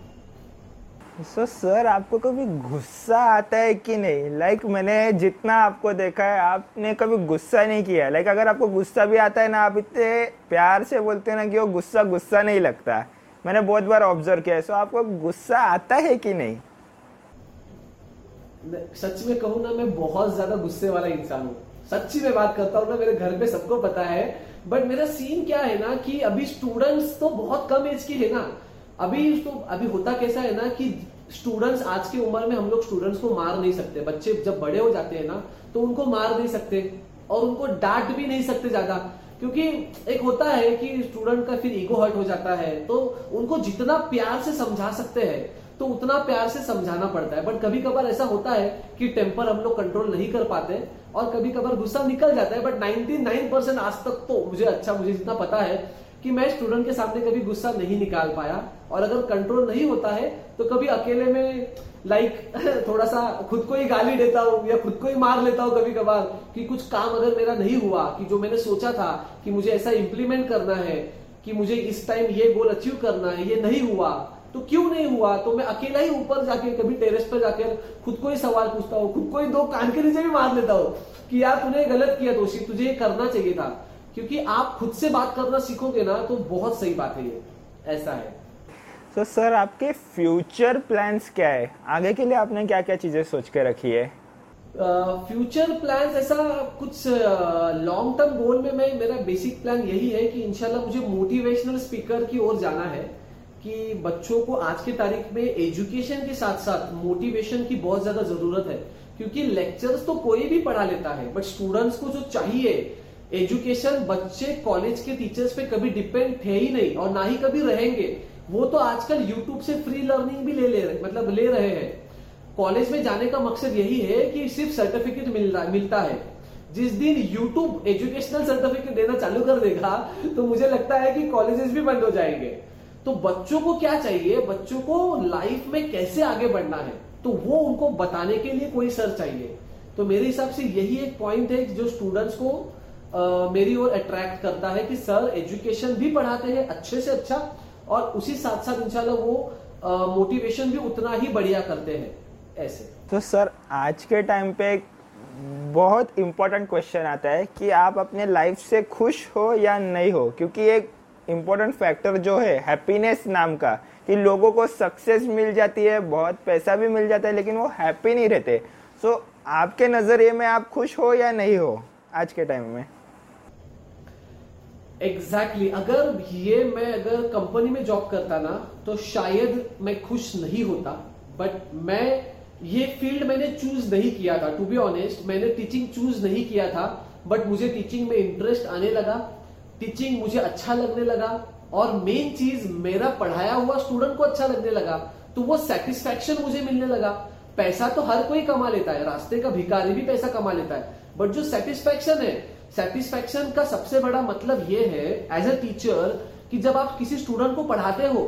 सो so, सर आपको कभी गुस्सा आता है कि नहीं? लाइक like, मैंने जितना आपको देखा है आपने कभी गुस्सा नहीं किया? लाइक like, अगर आपको गुस्सा भी आता है ना आप इतने प्यार से बोलते हैं ना कि वो गुस्सा गुस्सा नहीं लगता। मैंने बहुत बार ऑब्ज़र्व किया है। सो आपको गुस्सा आता है कि नहीं? सच में कहूँ ना मैं बहुत ज़्यादा गुस्से वाला इंसान हूँ। सच्ची में बात करता हूँ ना मेरे घर पे सबको पता है। बट मेरा सीन क्या है ना कि अभी स्टूडेंट्स तो बहुत कम एज की है ना। अभी तो अभी होता कैसा है ना कि स्टूडेंट्स आज की उम्र में हम लोग स्टूडेंट्स को मार नहीं सकते। बच्चे जब बड़े हो जाते हैं ना तो उनको मार नहीं सकते और उनको डांट भी नहीं सकते ज़्यादा। क्योंकि एक होता है कि स्टूडेंट का फिर ईगो हर्ट हो जाता है तो उनको जितना प्यार से समझा सकते हैं तो उतना प्यार से समझाना पड़ता है। बट कभी कभार ऐसा होता है कि टेम्पर हम लोग कंट्रोल नहीं कर पाते और कभी कभार गुस्सा निकल जाता है। बट 99 परसेंट आज तक तो मुझे अच्छा मुझे जितना पता है कि मैं स्टूडेंट के सामने कभी गुस्सा नहीं निकाल पाया। और अगर कंट्रोल नहीं होता है तो कभी अकेले में लाइक थोड़ा सा खुद को ही गाली देता हूँ या खुद को ही मार लेता हूँ कभी कभार कि कुछ काम अगर मेरा नहीं हुआ, कि जो मैंने सोचा था कि मुझे ऐसा इम्प्लीमेंट करना है, कि मुझे इस टाइम ये गोल अचीव करना है, ये नहीं हुआ तो क्यों नहीं हुआ? तो मैं अकेला ही ऊपर जाके, कभी टेरेस पर जाकर खुद को ही सवाल पूछता हूँ, खुद को ही दो कान के नीचे भी मार लेता हूँ कि यार तूने गलत किया दोषी, तुझे ये करना चाहिए था। क्योंकि आप खुद से बात करना सीखोगे ना तो बहुत सही बात है ये। ऐसा है। तो so, सर आपके फ्यूचर प्लान्स क्या है? आगे के लिए आपने क्या क्या चीज़ें सोच के रखी है? फ्यूचर प्लान्स ऐसा कुछ लॉन्ग टर्म गोल में मैं मेरा बेसिक प्लान यही है कि इंशाल्लाह मुझे मोटिवेशनल स्पीकर की ओर जाना है कि बच्चों को आज की तारीख में एजुकेशन के साथ साथ मोटिवेशन की बहुत ज़्यादा ज़रूरत है। क्योंकि लेक्चर्स तो कोई भी पढ़ा लेता है बट स्टूडेंट्स को जो चाहिए एजुकेशन बच्चे कॉलेज के टीचर्स पे कभी डिपेंड थे ही नहीं और ना ही कभी रहेंगे। वो तो आजकल यूट्यूब से फ्री लर्निंग भी ले ले रहे मतलब ले रहे हैं। कॉलेज में जाने का मकसद यही है कि सिर्फ़ सर्टिफिकेट मिल रहा मिलता है। जिस दिन यूट्यूब एजुकेशनल सर्टिफिकेट देना चालू कर देगा तो मुझे लगता है कि कॉलेजेस भी बंद हो जाएँगे। तो बच्चों को क्या चाहिए? बच्चों को लाइफ में कैसे आगे बढ़ना है? तो वो उनको बताने के लिए कोई सर चाहिए। तो मेरे हिसाब से यही एक पॉइंट है जो स्टूडेंट्स को आ, मेरी ओर अट्रैक्ट करता है कि सर एजुकेशन भी पढ़ाते हैं अच्छे से अच्छा और उसी साथ साथ इंशाल्लाह वो मोटिवेशन भी उतना ही बढ़िया करते हैं ऐसे। तो सर आज के टाइम पे बहुत इम्पोर्टेंट क्वेश्चन आता है कि आप अपने लाइफ से खुश हो या नहीं हो? क्योंकि एक इम्पोर्टेंट फैक्टर जो है हैप्पीनेस नाम का कि लोगों को सक्सेस मिल जाती है बहुत पैसा भी मिल जाता है लेकिन वो हैप्पी नहीं रहते। सो so, आपके नज़रिए में आप खुश हो या नहीं हो आज के टाइम में? Exactly exactly. अगर ये मैं अगर कंपनी में जॉब करता ना तो शायद मैं खुश नहीं होता. बट मैं ये फ़ील्ड मैंने चूज़ नहीं किया था. टू बी ऑनेस्ट मैंने टीचिंग चूज़ नहीं किया था. बट मुझे टीचिंग में इंटरेस्ट आने लगा. टीचिंग मुझे अच्छा लगने लगा. और मेन चीज़ मेरा पढ़ाया हुआ स्टूडेंट को अच्छा लगने लगा. तो वो सेटिस्फेक्शन मुझे मिलने लगा. पैसा तो हर कोई कमा लेता है. रास्ते का भिखारी भी पैसा कमा लेता है. बट जो सेटिस्फेक्शन है सेटिस्फैक्शन का सबसे बड़ा मतलब ये है एज ए टीचर कि जब आप किसी स्टूडेंट को पढ़ाते हो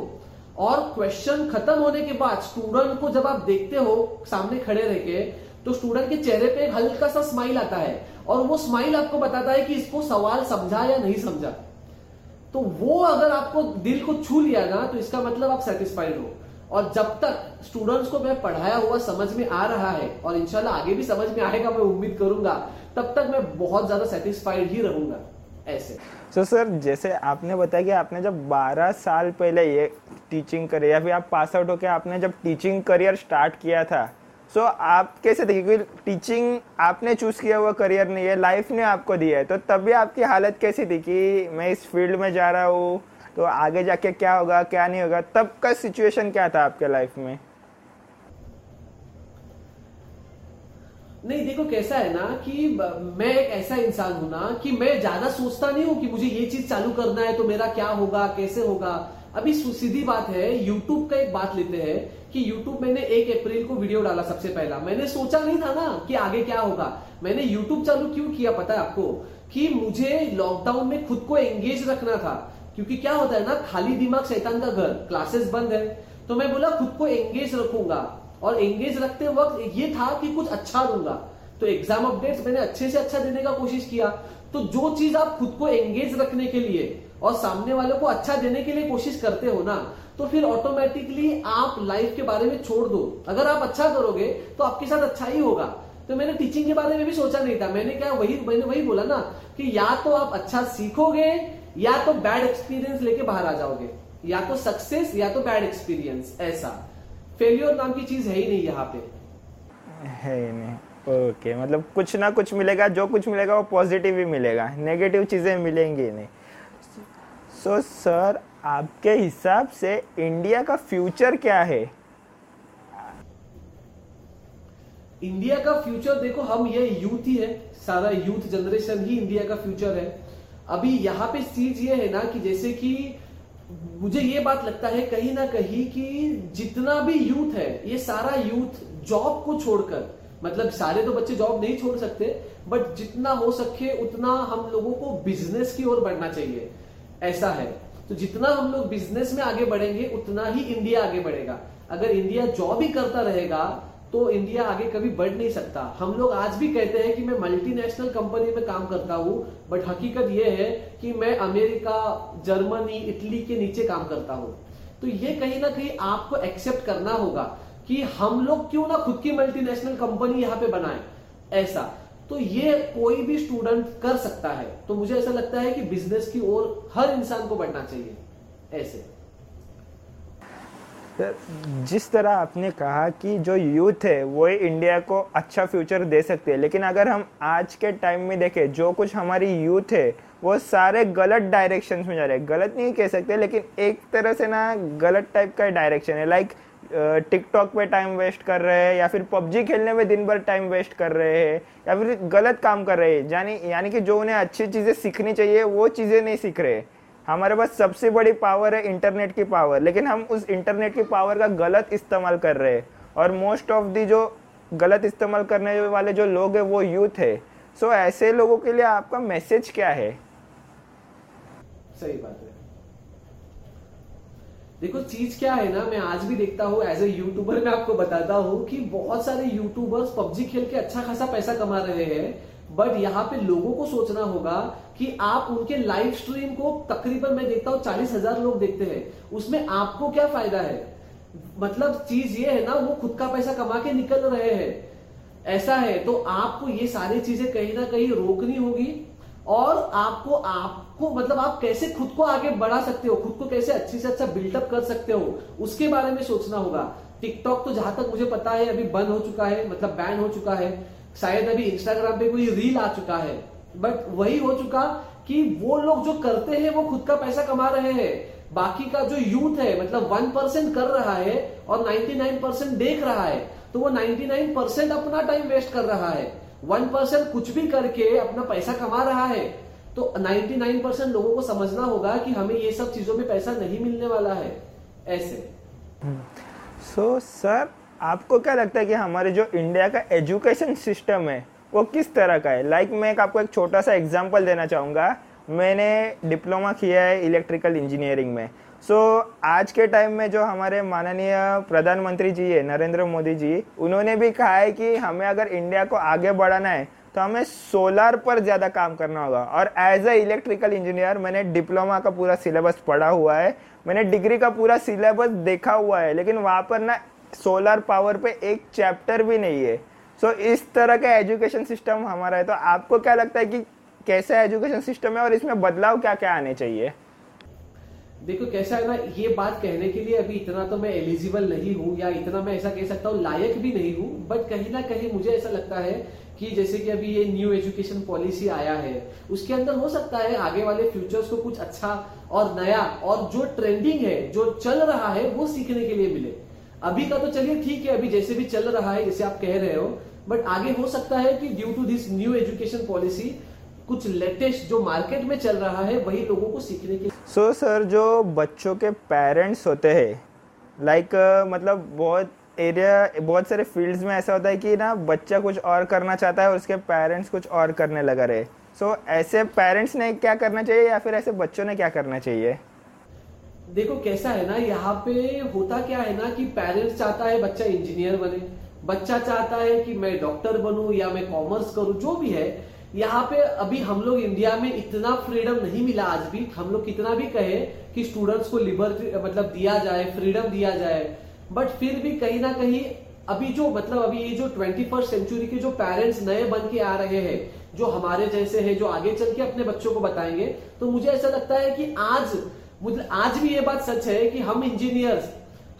और क्वेश्चन खत्म होने के बाद स्टूडेंट को जब आप देखते हो सामने खड़े रह के तो स्टूडेंट के चेहरे पे एक हल्का सा स्माइल आता है और वो स्माइल आपको बताता है कि इसको सवाल समझा या नहीं समझा। तो वो अगर आपको दिल को छू लिया ना तो इसका मतलब आप सेटिस्फाइड हो। और जब तक स्टूडेंट्स को मैं पढ़ाया हुआ समझ में आ रहा है और इंशाल्लाह आगे भी समझ में आएगा मैं उम्मीद करूँगा तब तक मैं बहुत ज़्यादा सेटिस्फाइड ही रहूँगा ऐसे। सो so, सर जैसे आपने बताया कि आपने जब 12 साल पहले ये टीचिंग करी या फिर आप पास आउट होकर आपने जब टीचिंग करियर स्टार्ट किया था सो so, आप कैसे थे? क्योंकि टीचिंग आपने चूज़ किया हुआ करियर नहीं है लाइफ ने आपको दिया है तो तभी आपकी हालत कैसी थी कि मैं इस फ़ील्ड में जा रहा हूँ तो आगे जाके क्या होगा, क्या नहीं होगा, तब का सिचुएशन क्या था आपके लाइफ में? नहीं, देखो कैसा है ना कि मैं एक ऐसा इंसान हूँ ना कि मैं ज़्यादा सोचता नहीं हूँ कि मुझे ये चीज़ चालू करना है तो मेरा क्या होगा, कैसे होगा। अभी सीधी बात है यूट्यूब का एक बात लेते हैं कि यूट्यूब मैंने एक अप्रैल को वीडियो डाला सबसे पहला। मैंने सोचा नहीं था ना कि आगे क्या होगा। मैंने यूट्यूब चालू क्यों किया पता है आपको? कि मुझे लॉकडाउन में खुद को एंगेज रखना था। क्योंकि क्या होता है ना, खाली दिमाग शैतान का घर क्लासेस बंद है। तो मैं बोला, खुद को एंगेज रखूँगा। और एंगेज रखते वक्त ये था कि कुछ अच्छा दूँगा। तो एग्ज़ाम अपडेट्स मैंने अच्छे से अच्छा देने का कोशिश किया। तो जो चीज़ आप खुद को एंगेज रखने के लिए और सामने वालों को अच्छा देने के लिए कोशिश करते हो ना तो फिर ऑटोमेटिकली आप लाइफ के बारे में छोड़ दो। अगर आप अच्छा करोगे तो आपके साथ अच्छा ही होगा। तो मैंने टीचिंग के बारे में भी सोचा नहीं था। मैंने क्या, वही, मैंने वही बोला ना कि या तो आप अच्छा सीखोगे या तो बैड एक्सपीरियंस लेके बाहर आ जाओगे या तो सक्सेस या तो बैड एक्सपीरियंस ऐसा। फेलियर नाम की चीज़ है ही नहीं यहाँ पे। है ही नहीं। ओके okay, मतलब कुछ ना कुछ मिलेगा जो कुछ मिलेगा वो पॉजिटिव ही मिलेगा। नेगेटिव चीज़ें मिलेंगी नहीं। सो so, सर आपके हिसाब से इंडिया का फ्यूचर क्या है? इंडिया का फ्यूचर देखो हम ये यूथ ही है। सारा यूथ जनरेशन ही इंडिया का फ्यूचर है। अभी यहाँ पे चीज़ ये है ना कि जैसे कि मुझे ये बात लगता है कहीं ना कहीं कि जितना भी यूथ है, ये सारा यूथ जॉब को छोड़कर मतलब सारे तो बच्चे जॉब नहीं छोड़ सकते बट जितना हो सके उतना हम लोगों को बिज़नेस की ओर बढ़ना चाहिए। ऐसा है। तो जितना हम लोग बिज़नेस में आगे बढ़ेंगे, उतना ही इंडिया आगे बढ़ेगा। अगर इंडिया जॉब ही करता रहेगा तो इंडिया आगे कभी बढ़ नहीं सकता। हम लोग आज भी कहते हैं कि मैं मल्टीनेशनल कंपनी में काम करता हूँ बट हकीकत यह है कि मैं अमेरिका, जर्मनी, इटली के नीचे काम करता हूँ। तो ये कहीं ना कहीं आपको एक्सेप्ट करना होगा कि हम लोग क्यों ना खुद की मल्टीनेशनल कंपनी यहाँ पे बनाए, ऐसा। तो ये कोई भी स्टूडेंट कर सकता है। तो मुझे ऐसा लगता है कि बिज़नेस की ओर हर इंसान को बढ़ना चाहिए, ऐसे। जिस तरह आपने कहा कि जो यूथ है, वो इंडिया को अच्छा फ्यूचर दे सकते हैं। लेकिन अगर हम आज के टाइम में देखें, जो कुछ हमारी यूथ है, वो सारे गलत डायरेक्शन में जा रहे हैं। गलत नहीं कह सकते, लेकिन एक तरह से ना गलत टाइप का डायरेक्शन है। लाइक टिकटॉक पे टाइम वेस्ट कर रहे हैं, या फिर पबजी खेलने में दिन भर टाइम वेस्ट कर रहे हैं, या फिर गलत काम कर रहे हैं। यानी यानी कि जो उन्हें अच्छी चीज़ें सीखनी चाहिए, वो चीज़ें नहीं सीख रहे। हमारे पास सबसे बड़ी पावर है इंटरनेट की पावर लेकिन हम उस इंटरनेट की पावर का गलत इस्तेमाल कर रहे हैं। और मोस्ट ऑफ़ दी जो गलत इस्तेमाल करने वाले जो लोग हैं वो यूथ है। सो so, ऐसे लोगों के लिए आपका मैसेज क्या है? सही बात है। देखो चीज़ क्या है ना मैं आज भी देखता हूँ एज ए यूट्यूबर मैं आपको बताता हूँ कि बहुत सारे यूट्यूबर्स पबजी खेल के अच्छा खासा पैसा कमा रहे हैं। बट यहाँ पे लोगों को सोचना होगा कि आप उनके लाइव स्ट्रीम को तकरीबन मैं देखता हूँ चालीस हज़ार लोग देखते हैं। उसमें आपको क्या फ़ायदा है? मतलब चीज़ ये है ना, वो खुद का पैसा कमा के निकल रहे हैं। ऐसा है तो आपको ये सारी चीज़ें कहीं ना कहीं रोकनी होगी और आपको आपको मतलब आप कैसे खुद को आगे बढ़ा सकते हो, खुद को कैसे अच्छी से अच्छा बिल्डअप कर सकते हो, उसके बारे में सोचना होगा। टिकटॉक तो जहाँ तक मुझे पता है, अभी बंद हो चुका है मतलब बैन हो चुका है। शायद अभी इंस्टाग्राम पे कोई रील आ चुका है बट वही हो चुका कि वो लोग जो करते हैं वो खुद का पैसा कमा रहे हैं। बाकी का जो यूथ है मतलब वन परसेंट कर रहा है और नाइन्टी नाइन परसेंट देख रहा है तो वो नाइन्टी नाइन परसेंट अपना टाइम वेस्ट कर रहा है। वन परसेंट कुछ भी करके अपना पैसा कमा रहा है तो 99 परसेंट लोगों को समझना होगा कि हमें ये सब चीज़ों में पैसा नहीं मिलने वाला है। ऐसे। सो so, सर आपको क्या लगता है कि हमारे जो इंडिया का एजुकेशन सिस्टम है वो किस तरह का है? लाइक like, मैं आपको एक छोटा सा एग्ज़ाम्पल देना चाहूँगा। मैंने डिप्लोमा किया है इलेक्ट्रिकल इंजीनियरिंग में। सो so, आज के टाइम में जो हमारे माननीय प्रधानमंत्री जी है नरेंद्र मोदी जी उन्होंने भी कहा है कि हमें अगर इंडिया को आगे बढ़ाना है तो हमें सोलर पर ज़्यादा काम करना होगा। और एज अ इलेक्ट्रिकल इंजीनियर मैंने डिप्लोमा का पूरा सिलेबस पढ़ा हुआ है। मैंने डिग्री का पूरा सिलेबस देखा हुआ है लेकिन वहाँ पर ना सोलर पावर पे एक चैप्टर भी नहीं है। सो so, इस तरह का एजुकेशन सिस्टम हमारा है। तो आपको क्या लगता है कि कैसा एजुकेशन सिस्टम है और इसमें बदलाव क्या क्या आने चाहिए? देखो कैसा है ना ये बात कहने के लिए अभी इतना तो मैं एलिजिबल नहीं हूँ या इतना मैं ऐसा कह सकता हूँ लायक भी नहीं हूँ। बट कहीं ना कहीं मुझे ऐसा लगता है कि जैसे कि अभी ये न्यू एजुकेशन पॉलिसी आया है उसके अंदर हो सकता है आगे वाले फ्यूचर्स को कुछ अच्छा और नया और जो ट्रेंडिंग है जो चल रहा है वो सीखने के लिए मिले। अभी का तो चलिए ठीक है अभी जैसे भी चल रहा है जैसे आप कह रहे हो बट आगे हो सकता है कि due to this new education policy कुछ लेटेस्ट जो मार्केट में चल रहा है वही लोगों को सीखने के सो so, सर जो बच्चों के पेरेंट्स होते हैं लाइक like, uh, मतलब बहुत एरिया बहुत सारे फील्ड्स में ऐसा होता है कि ना बच्चा कुछ और करना चाहता है और उसके पेरेंट्स कुछ और करने लगा रहे। सो so, ऐसे पेरेंट्स ने क्या करना चाहिए या फिर ऐसे बच्चों ने क्या करना चाहिए? देखो कैसा है ना, यहाँ पे होता क्या है ना कि पेरेंट्स चाहता है बच्चा इंजीनियर बने। बच्चा चाहता है कि मैं डॉक्टर बनू या मैं कॉमर्स करूँ, जो भी है, यहाँ पे अभी हम लोग इंडिया में इतना फ्रीडम नहीं मिला आज भी। हम लोग कितना भी कहे कि स्टूडेंट्स को लिबर्टी मतलब दिया जाए फ्रीडम दिया जाए। बट फिर भी कहीं ना कहीं अभी जो मतलब अभी ये जो ट्वेंटी फ़र्स्ट सेंचुरी के जो पेरेंट्स नए बन के आ रहे हैं, जो हमारे जैसे हैं, जो आगे चल के अपने बच्चों को बताएँगे तो मुझे ऐसा लगता है कि आज मुझे आज भी ये बात सच है कि हम इंजीनियर्स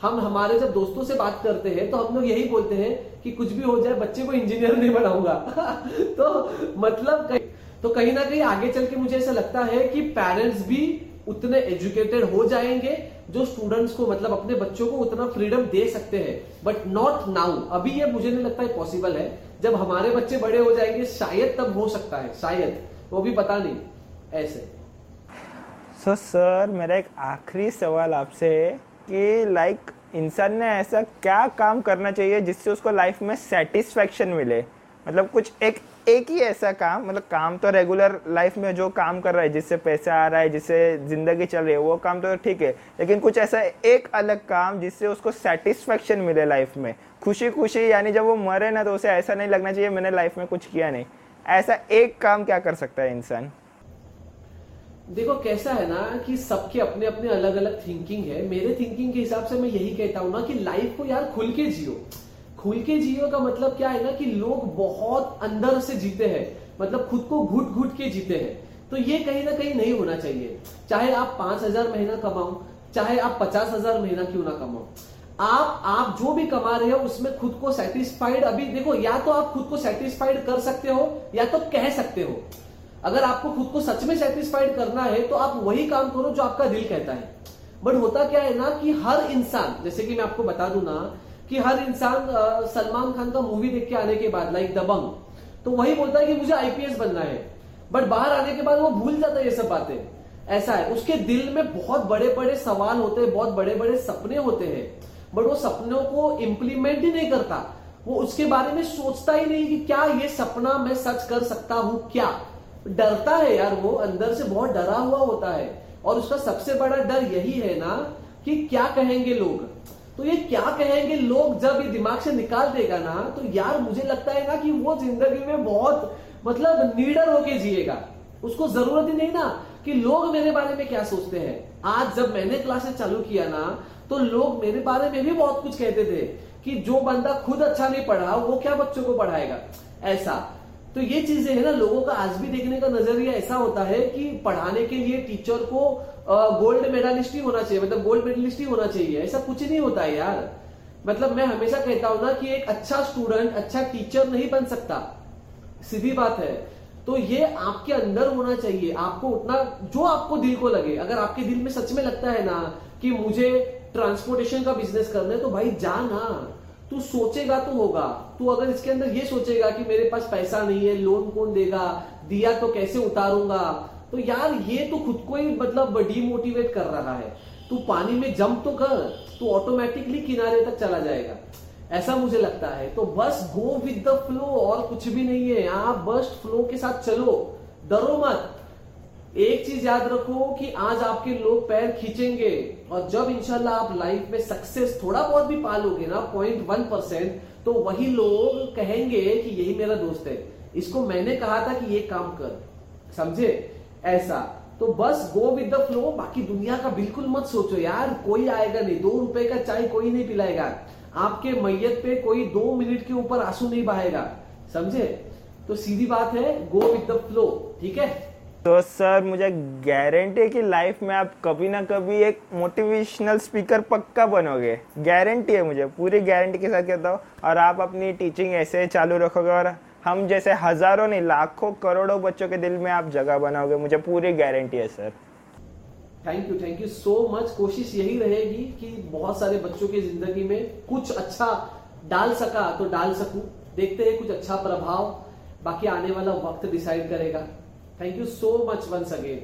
हम हमारे जब दोस्तों से बात करते हैं तो हम लोग यही बोलते हैं कि कुछ भी हो जाए, बच्चे को इंजीनियर नहीं बनाऊँगा। तो मतलब कहीं तो कहीं ना कहीं आगे चल के मुझे ऐसा लगता है कि पेरेंट्स भी उतने एजुकेटेड हो जाएँगे, जो स्टूडेंट्स को मतलब अपने बच्चों को उतना फ्रीडम दे सकते हैं। बट नॉट नाउ अभी ये मुझे नहीं लगता है पॉसिबल है। जब हमारे बच्चे बड़े हो जाएँगे, शायद तब हो सकता है, शायद। वो भी पता नहीं, ऐसे। सो so, सर मेरा एक आखिरी सवाल आपसे है कि लाइक इंसान ने ऐसा क्या काम करना चाहिए जिससे उसको लाइफ में सेटिस्फेक्शन मिले? मतलब कुछ एक एक ही ऐसा काम मतलब काम तो रेगुलर लाइफ में जो काम कर रहा है जिससे पैसा आ रहा है जिससे ज़िंदगी चल रही है वो काम तो ठीक है लेकिन कुछ ऐसा एक अलग काम जिससे उसको सेटिस्फेक्शन मिले लाइफ में? खुशी खुशी यानी जब वो मरे ना तो उसे ऐसा नहीं लगना चाहिए मैंने लाइफ में कुछ किया नहीं. ऐसा एक काम क्या कर सकता है इंसान? देखो, कैसा है ना कि सबके अपने अपने अलग अलग थिंकिंग है। मेरे थिंकिंग के हिसाब से मैं यही कहता हूँ ना कि लाइफ को यार खुल के जियो। खुल के जियो का मतलब क्या है ना कि लोग बहुत अंदर से जीते हैं। मतलब खुद को घुट घुट के जीते हैं। तो ये कहीं ना कहीं नहीं होना चाहिए। चाहे आप पाँच हज़ार महीना कमाओ, चाहे आप पचास हज़ार महीना क्यों ना कमाओ। आप आप जो भी कमा रहे हो, उसमें खुद को सेटिस्फाइड अभी देखो, या तो आप खुद को सेटिस्फाइड कर सकते हो, या तो कह सकते हो। अगर आपको खुद को सच में सेटिस्फाइड करना है तो आप वही काम करो जो आपका दिल कहता है। बट होता क्या है ना कि हर इंसान, जैसे कि मैं आपको बता दू ना, कि हर इंसान सलमान खान का मूवी देख के आने के बाद लाइक दबंग तो वही बोलता है कि मुझे आईपीएस बनना है। बट बाहर आने के बाद वो भूल जाता है ये सब बातें। ऐसा है। उसके दिल में बहुत बड़े बड़े सवाल होते हैं, बहुत बड़े बड़े सपने होते हैं। बट वो सपनों को इम्प्लीमेंट ही नहीं करता। वो उसके बारे में सोचता ही नहीं कि क्या ये सपना मैं सच कर सकता हूँ, क्या? डरता है यार वो, अंदर से बहुत डरा हुआ होता है। और उसका सबसे बड़ा डर यही है ना कि क्या कहेंगे लोग? तो ये क्या कहेंगे लोग जब ये दिमाग से निकाल देगा ना तो यार मुझे लगता है ना कि वो ज़िंदगी में बहुत मतलब नीडर होके जिएगा। उसको ज़रूरत ही नहीं ना कि लोग मेरे बारे में क्या सोचते हैं। आज जब मैंने क्लासेस चालू किया ना तो लोग मेरे बारे में भी बहुत कुछ कहते थे कि जो बंदा खुद अच्छा नहीं पढ़ा, वो क्या बच्चों को पढ़ाएगा? ऐसा। तो ये चीज़ें है ना, लोगों का आज भी देखने का नज़रिया ऐसा होता है कि पढ़ाने के लिए टीचर को गोल्ड मेडलिस्ट ही होना चाहिए मतलब गोल्ड मेडलिस्ट ही होना चाहिए। ऐसा कुछ नहीं होता है यार। मतलब मैं हमेशा कहता हूँ ना कि एक अच्छा स्टूडेंट अच्छा टीचर नहीं बन सकता। सीधी बात है। तो ये आपके अंदर होना चाहिए। आपको उतना, जो आपको दिल को लगे। अगर आपके दिल में सच में लगता है ना कि मुझे ट्रांसपोर्टेशन का बिज़नेस करना है तो भाई जा ना तू सोचेगा तो होगा। तू अगर इसके अंदर ये सोचेगा कि मेरे पास पैसा नहीं है, लोन कौन देगा, दिया तो कैसे उतारूँगा? तो यार ये तो खुद को ही मतलब डीमोटिवेट कर रहा है। तू पानी में जंप तो कर, तू ऑटोमेटिकली किनारे तक चला जाएगा। ऐसा मुझे लगता है। तो बस गो विद द फ्लो और कुछ भी नहीं है। आप बस फ्लो के साथ चलो। डरो मत। एक चीज़ याद रखो कि आज आपके लोग पैर खींचेंगे और जब इंशाल्लाह आप लाइफ में सक्सेस थोड़ा बहुत भी पालोगे ना पॉइंट वन परसेंट तो वही लोग कहेंगे कि यही मेरा दोस्त है। इसको मैंने कहा था कि ये काम कर। समझे? ऐसा। तो बस गो विद द फ्लो बाकी दुनिया का बिल्कुल मत सोचो यार, कोई आएगा नहीं। दो रुपए का चाय कोई नहीं पिलाएगा। आपके मैयत पे कोई दो मिनट के ऊपर आँसू नहीं बहाएगा। समझे? तो सीधी बात है गो विद द फ्लो ठीक है? तो सर, मुझे गारंटी है कि लाइफ में आप कभी ना कभी एक मोटिवेशनल स्पीकर पक्का बनोगे। गारंटी है मुझे, पूरी गारंटी के साथ कहता हूँ। और आप अपनी टीचिंग ऐसे चालू रखोगे और हम जैसे हज़ारों नहीं, लाखों, करोड़ों बच्चों के दिल में आप जगह बनाओगे। मुझे पूरी गारंटी है, sir. Thank you thank you so much कोशिश यही रहेगी कि बहुत सारे बच्चों की ज़िंदगी में कुछ अच्छा डाल सका तो डाल सकूँ। देखते हैं कुछ अच्छा प्रभाव बाकी आने वाला वक्त डिसाइड करेगा। Thank you so much once again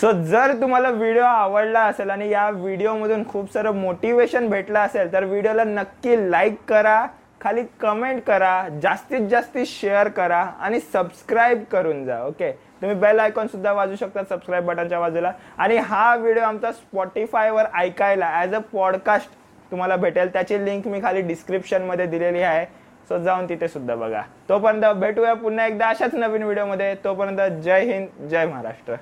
so जर तुम्हाला व्हिडिओ आवडला असेल आणि या व्हिडिओमधून खूप सारं मोटिवेशन भेटलं असेल तर व्हिडिओला नक्की लाईक करा खाली कमेंट करा जास्तीत जास्त शेअर करा आणि सबस्क्राईब करून जा ओके तुम्ही बेल आयकॉन सुद्धा वाजू शकता सबस्क्राईब बटनच्या बाजूला. आणि हा व्हिडिओ आमचा स्पॉटीफायवर ऐकायला ॲज अ पॉडकास्ट तुम्हाला भेटेल. त्याची लिंक मी खाली डिस्क्रिप्शनमध्ये दिलेली आहे. सो जाऊन तिथे सुद्धा बघा. तोपर्यंत भेटूया पुन्हा एकदा अशाच नवीन व्हिडिओमध्ये तोपर्यंत जय हिंद जय महाराष्ट्र.